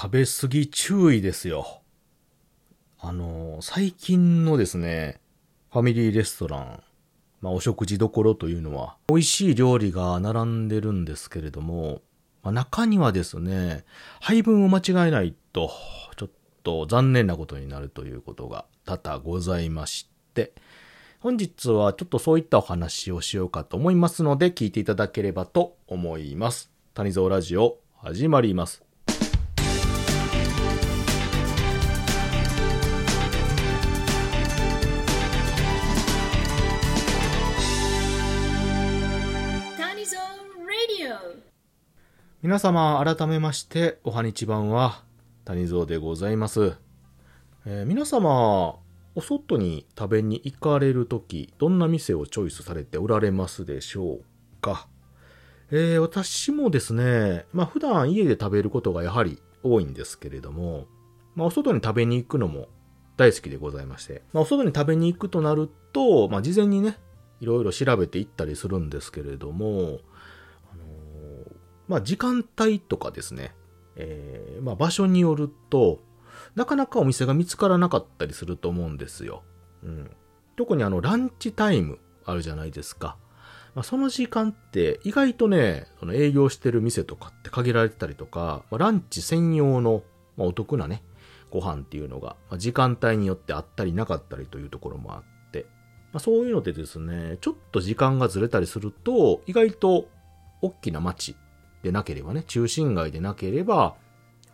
食べ過ぎ注意ですよ。あの、最近のですね、ファミリーレストラン、まあお食事どころというのは、美味しい料理が並んでるんですけれども、まあ、中にはですね、配分を間違えないと、ちょっと残念なことになるということが多々ございまして、本日はちょっとそういったお話をしようかと思いますので、聞いていただければと思います。谷蔵ラジオ、始まります。皆様改めましておはにちばんは谷蔵でございます、えー、皆様お外に食べに行かれるときどんな店をチョイスされておられますでしょうか、えー、私もですねまあ普段家で食べることがやはり多いんですけれども、まあ、お外に食べに行くのも大好きでございまして、まあ、お外に食べに行くとなると、まあ、事前にねいろいろ調べていったりするんですけれども、まあ、時間帯とかですね、えー、まあ、場所によると、なかなかお店が見つからなかったりすると思うんですよ。うん。特にあの、ランチタイムあるじゃないですか。まあ、その時間って意外とね、その営業してる店とかって限られてたりとか、まあ、ランチ専用の、まあ、お得なね、ご飯っていうのが、まあ、時間帯によってあったりなかったりというところもあって、まあ、そういうのでですね、ちょっと時間がずれたりすると、意外と大きな街でなければね、中心街でなければ、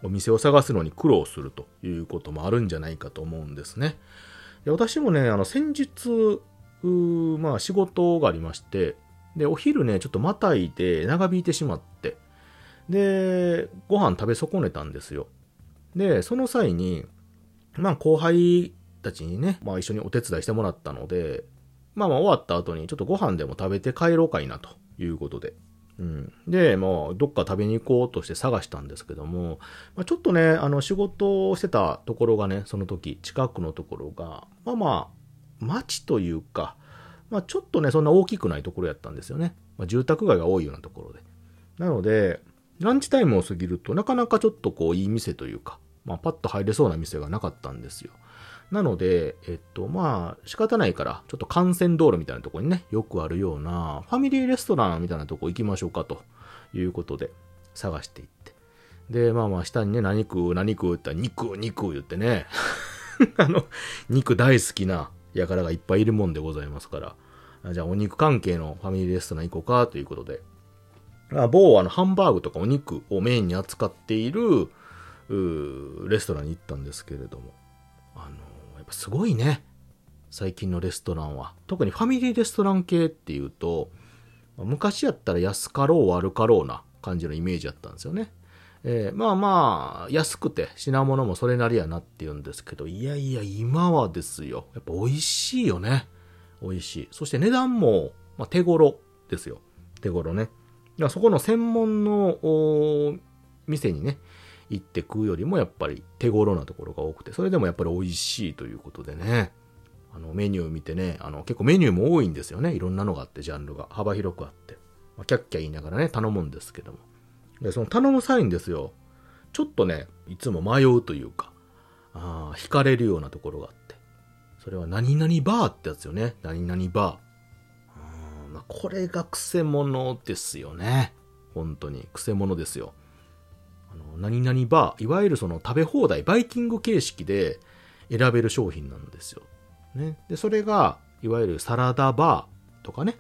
お店を探すのに苦労するということもあるんじゃないかと思うんですね。で私もね、あの、先日、まあ仕事がありまして、で、お昼ね、ちょっとまたいで長引いてしまって、で、ご飯食べ損ねたんですよ。で、その際に、まあ後輩たちにね、まあ一緒にお手伝いしてもらったので、まあまあ終わった後にちょっとご飯でも食べて帰ろうかいなということで、うん、で、まあ、どっか食べに行こうとして探したんですけども、まあ、ちょっとね、あの、仕事をしてたところがね、その時、近くのところが、まあまあ、町というか、まあ、ちょっとね、そんな大きくないところやったんですよね。まあ、住宅街が多いようなところで。なので、ランチタイムを過ぎると、なかなかちょっとこう、いい店というか、まあ、パッと入れそうな店がなかったんですよ。なので、えっと、まあ、仕方ないから、ちょっと幹線道路みたいなとこにね、よくあるような、ファミリーレストランみたいなとこ行きましょうかということで、探していって。で、まあまあ、下にね、何食う、何食うって言ったら、肉、肉言ってね、あの、肉大好きな輩がいっぱいいるもんでございますから、じゃあお肉関係のファミリーレストラン行こうかということで、某あのハンバーグとかお肉をメインに扱っているレストランに行ったんですけれども、っぱすごいね。最近のレストランは。特にファミリーレストラン系っていうと、昔やったら安かろう悪かろうな感じのイメージやったんですよね。えー、まあまあ、安くて品物もそれなりやなって言うんですけど、いやいや、今はですよ。やっぱ美味しいよね。美味しい。そして値段も、まあ、手頃ですよ。手頃ね。そこの専門の店にね、行って食うよりもやっぱり手頃なところが多くて、それでもやっぱり美味しいということでね、あのメニュー見てね、あの結構メニューも多いんですよね。いろんなのがあって、ジャンルが幅広くあって。まあ、キャッキャ言いながらね、頼むんですけども。で、その頼む際にですよ、ちょっとね、いつも迷うというか、あ惹かれるようなところがあって。それは何々バーってやつよね。何々バー。まあ、これが癖者ですよね。本当に。癖者ですよ。あの何々バー、いわゆるその食べ放題、バイキング形式で選べる商品なんですよ。ね。で、それが、いわゆるサラダバーとかね、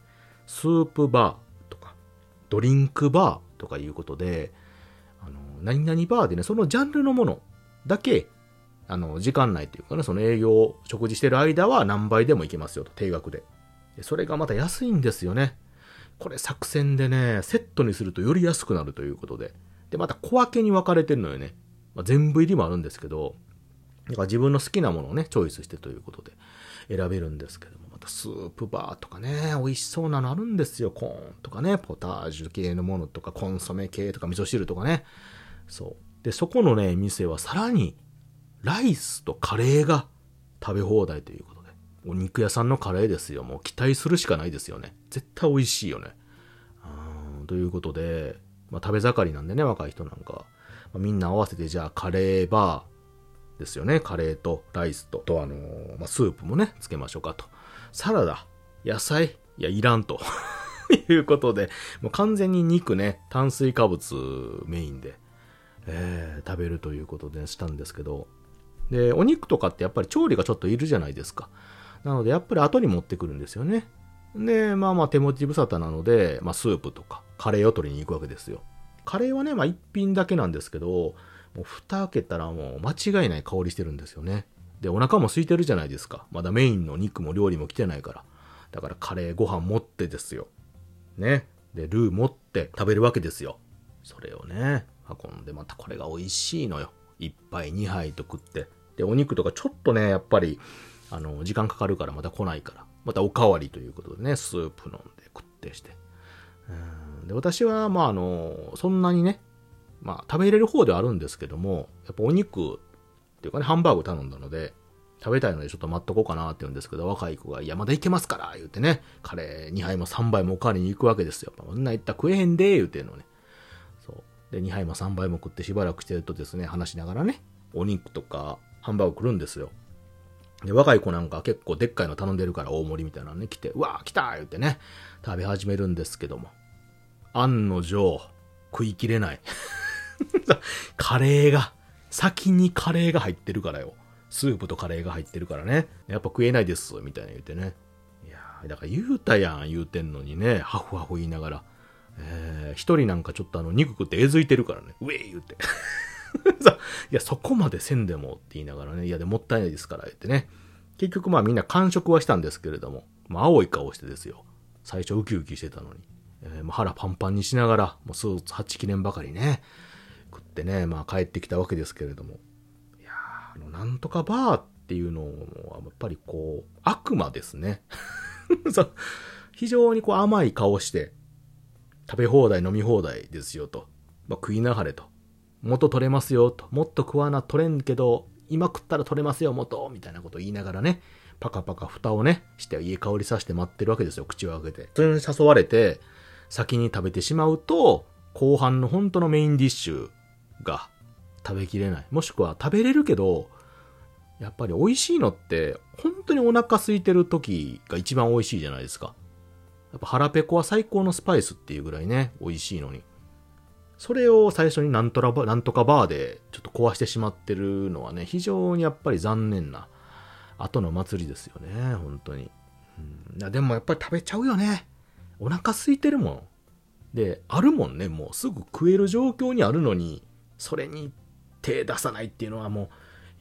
スープバーとか、ドリンクバーとかいうことで、あの、何々バーでね、そのジャンルのものだけ、あの、時間内というかね、その営業、食事してる間は何倍でもいけますよと、定額で。でそれがまた安いんですよね。これ作戦でね、セットにするとより安くなるということで。で、また小分けに分かれてるのよね。まあ、全部入りもあるんですけど、だから自分の好きなものをね、チョイスしてということで選べるんですけども、またスープバーとかね、美味しそうなのあるんですよ。コーンとかね、ポタージュ系のものとか、コンソメ系とか、味噌汁とかね。そう。で、そこのね、店はさらに、ライスとカレーが食べ放題ということで。お肉屋さんのカレーですよ。もう期待するしかないですよね。絶対美味しいよね。うんということで、まあ、食べ盛りなんでね、若い人なんかま。みんな合わせてじゃあカレーバーですよね。カレーとライスと、とあのーまあ、スープもね、つけましょうかと。サラダ、野菜、いや、いらんと。いうことで、もう完全に肉ね、炭水化物メインで、えー、食べるということでしたんですけど、で、お肉とかってやっぱり調理がちょっといるじゃないですか。なので、やっぱり後に持ってくるんですよね。で、まあまあ手持ち無沙汰なので、まあスープとかカレーを取りに行くわけですよ。カレーはね、まあ一品だけなんですけど、もう蓋開けたらもう間違いない香りしてるんですよね。で、お腹も空いてるじゃないですか。まだメインの肉も料理も来てないから。だからカレーご飯持ってですよ。ね。で、ルー持って食べるわけですよ。それをね、運んでまたこれが美味しいのよ。1杯2杯と食って。で、お肉とかちょっとね、やっぱり、あの、時間かかるからまた来ないから。またおかわりということでね、スープ飲んで食ってして。で、私は、まあ、あの、そんなにね、まあ、食べれる方ではあるんですけども、やっぱお肉っていうかね、ハンバーグ頼んだので、食べたいのでちょっと待っとこうかなって言うんですけど、若い子が、いや、まだいけますから言ってね、カレー2杯も3杯もおかわりに行くわけですよ。そんな言ったら食えへんで言うてんのね。そう。で、2杯も3杯も食ってしばらくしてるとですね、話しながらね、お肉とかハンバーグ来るんですよ。で、若い子なんか結構でっかいの頼んでるから大盛りみたいなのね、来て、うわー来た言ってね、食べ始めるんですけども。案の定、食いきれない。カレーが、先にカレーが入ってるからよ。スープとカレーが入ってるからね。やっぱ食えないです、みたいな言ってね。いやー、だから言うたやん、言うてんのにね、ハフハフ言いながら。えー、一人なんかちょっとあの、肉食ってえずいてるからね。ウェイ言うて。いや、そこまでせんでもって言いながらね、いや、でもったいないですから言ってね。結局まあみんな完食はしたんですけれども、まあ青い顔してですよ。最初ウキウキしてたのに。えー、腹パンパンにしながら、もうスーツ8記念ばかりね、食ってね、まあ帰ってきたわけですけれども。いやあの、なんとかバーっていうのはやっぱりこう、悪魔ですね。非常にこう甘い顔して、食べ放題飲み放題ですよと。まあ、食いなはれと。元取れますよと。もっと食わな取れんけど、今食ったら取れますよ、元みたいなこと言いながらね、パカパカ蓋をね、して家香りさして待ってるわけですよ、口を開けて。それに誘われて、先に食べてしまうと、後半の本当のメインディッシュが食べきれない。もしくは食べれるけど、やっぱり美味しいのって、本当にお腹空いてる時が一番美味しいじゃないですか。やっぱ腹ペコは最高のスパイスっていうぐらいね、美味しいのに。それを最初になんとらば、なんとかバーでちょっと壊してしまってるのはね、非常にやっぱり残念な後の祭りですよね、本当に。うん、いやでもやっぱり食べちゃうよね。お腹空いてるもん。で、あるもんね、もうすぐ食える状況にあるのに、それに手出さないっていうのはも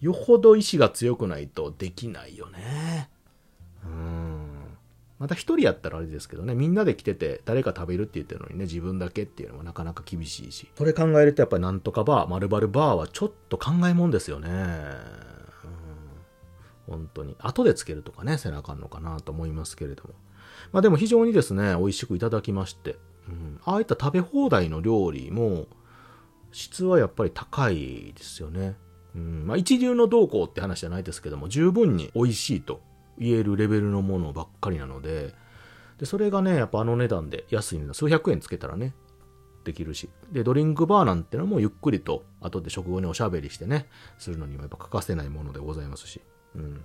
う、よほど意志が強くないとできないよね。うん。また一人やったらあれですけどね、みんなで来てて誰か食べるって言ってるのにね、自分だけっていうのはなかなか厳しいし。それ考えるとやっぱりなんとかバー、まるバーはちょっと考えもんですよね。うん、本当に。後でつけるとかね、せなあかんのかなと思いますけれども。まあでも非常にですね、美味しくいただきまして、うん、ああいった食べ放題の料理も、質はやっぱり高いですよね。うん、まあ一流の動向って話じゃないですけども、十分に美味しいと言えるレベルのものばっかりなので、で、それがね、やっぱあの値段で安いの数百円つけたらね、できるし。で、ドリンクバーなんてのもゆっくりと、後で食後におしゃべりしてね、するのにはやっぱ欠かせないものでございますし。うん。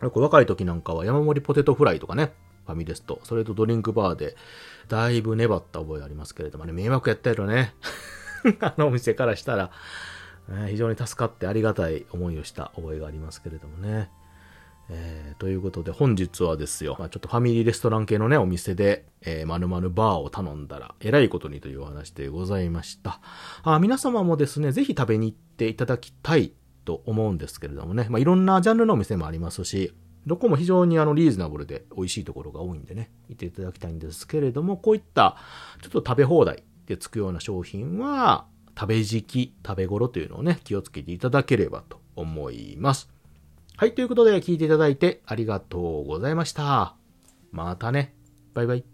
これ若い時なんかは山盛りポテトフライとかね、ファミレスと、それとドリンクバーで、だいぶ粘った覚えありますけれどもね、迷惑やったやろね。あのお店からしたら、非常に助かってありがたい思いをした覚えがありますけれどもね。えー、ということで本日はですよ、まあ、ちょっとファミリーレストラン系のね、お店で、えー、〇〇バーを頼んだら、えらいことにというお話でございました。あ皆様もですね、ぜひ食べに行っていただきたいと思うんですけれどもね、まあ、いろんなジャンルのお店もありますし、どこも非常にあのリーズナブルで美味しいところが多いんでね、行っていただきたいんですけれども、こういったちょっと食べ放題でつくような商品は、食べ時期、食べ頃というのをね、気をつけていただければと思います。はい、ということで聞いていただいてありがとうございました。またね。バイバイ。